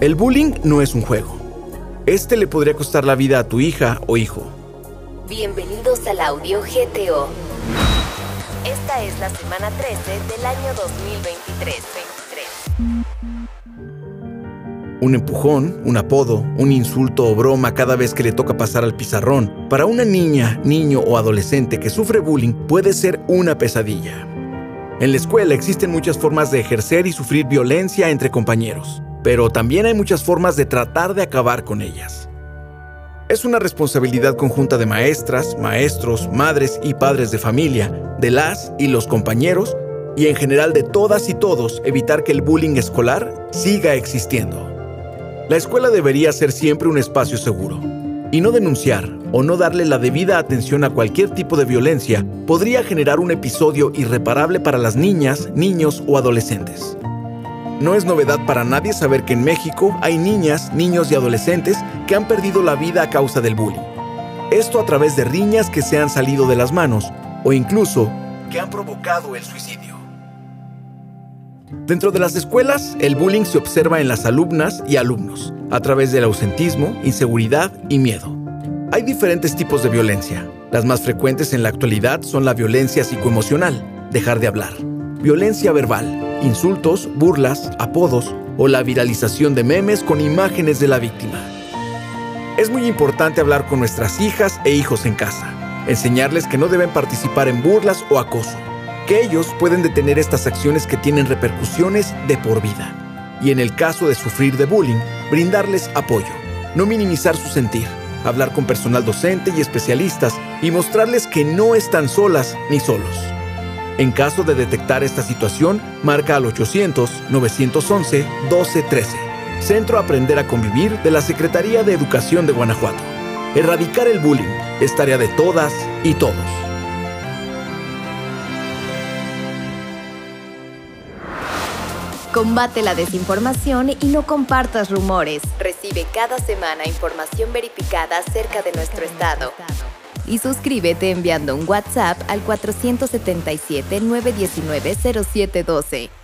El bullying no es un juego. Este le podría costar la vida a tu hija o hijo. Bienvenidos al audio GTO. Esta es la semana 13 del año 2023. Un empujón, un apodo, un insulto o broma cada vez que le toca pasar al pizarrón, para una niña, niño o adolescente que sufre bullying puede ser una pesadilla. En la escuela existen muchas formas de ejercer y sufrir violencia entre compañeros, pero también hay muchas formas de tratar de acabar con ellas. Es una responsabilidad conjunta de maestras, maestros, madres y padres de familia, de las y los compañeros, y en general de todas y todos evitar que el bullying escolar siga existiendo. La escuela debería ser siempre un espacio seguro. Y no denunciar o no darle la debida atención a cualquier tipo de violencia podría generar un episodio irreparable para las niñas, niños o adolescentes. No es novedad para nadie saber que en México hay niñas, niños y adolescentes que han perdido la vida a causa del bullying. Esto a través de riñas que se han salido de las manos o incluso que han provocado el suicidio. Dentro de las escuelas, el bullying se observa en las alumnas y alumnos, a través del ausentismo, inseguridad y miedo. Hay diferentes tipos de violencia. Las más frecuentes en la actualidad son la violencia psicoemocional, dejar de hablar, violencia verbal, insultos, burlas, apodos o la viralización de memes con imágenes de la víctima. Es muy importante hablar con nuestras hijas e hijos en casa, enseñarles que no deben participar en burlas o acoso que ellos pueden detener estas acciones que tienen repercusiones de por vida. Y en el caso de sufrir de bullying, brindarles apoyo, no minimizar su sentir, hablar con personal docente y especialistas y mostrarles que no están solas ni solos. En caso de detectar esta situación, marca al 800-911-1213. Centro Aprender a Convivir de la Secretaría de Educación de Guanajuato. Erradicar el bullying es tarea de todas y todos. Combate la desinformación y no compartas rumores. Recibe cada semana información verificada acerca de nuestro estado. Y suscríbete enviando un WhatsApp al 477-919-0712.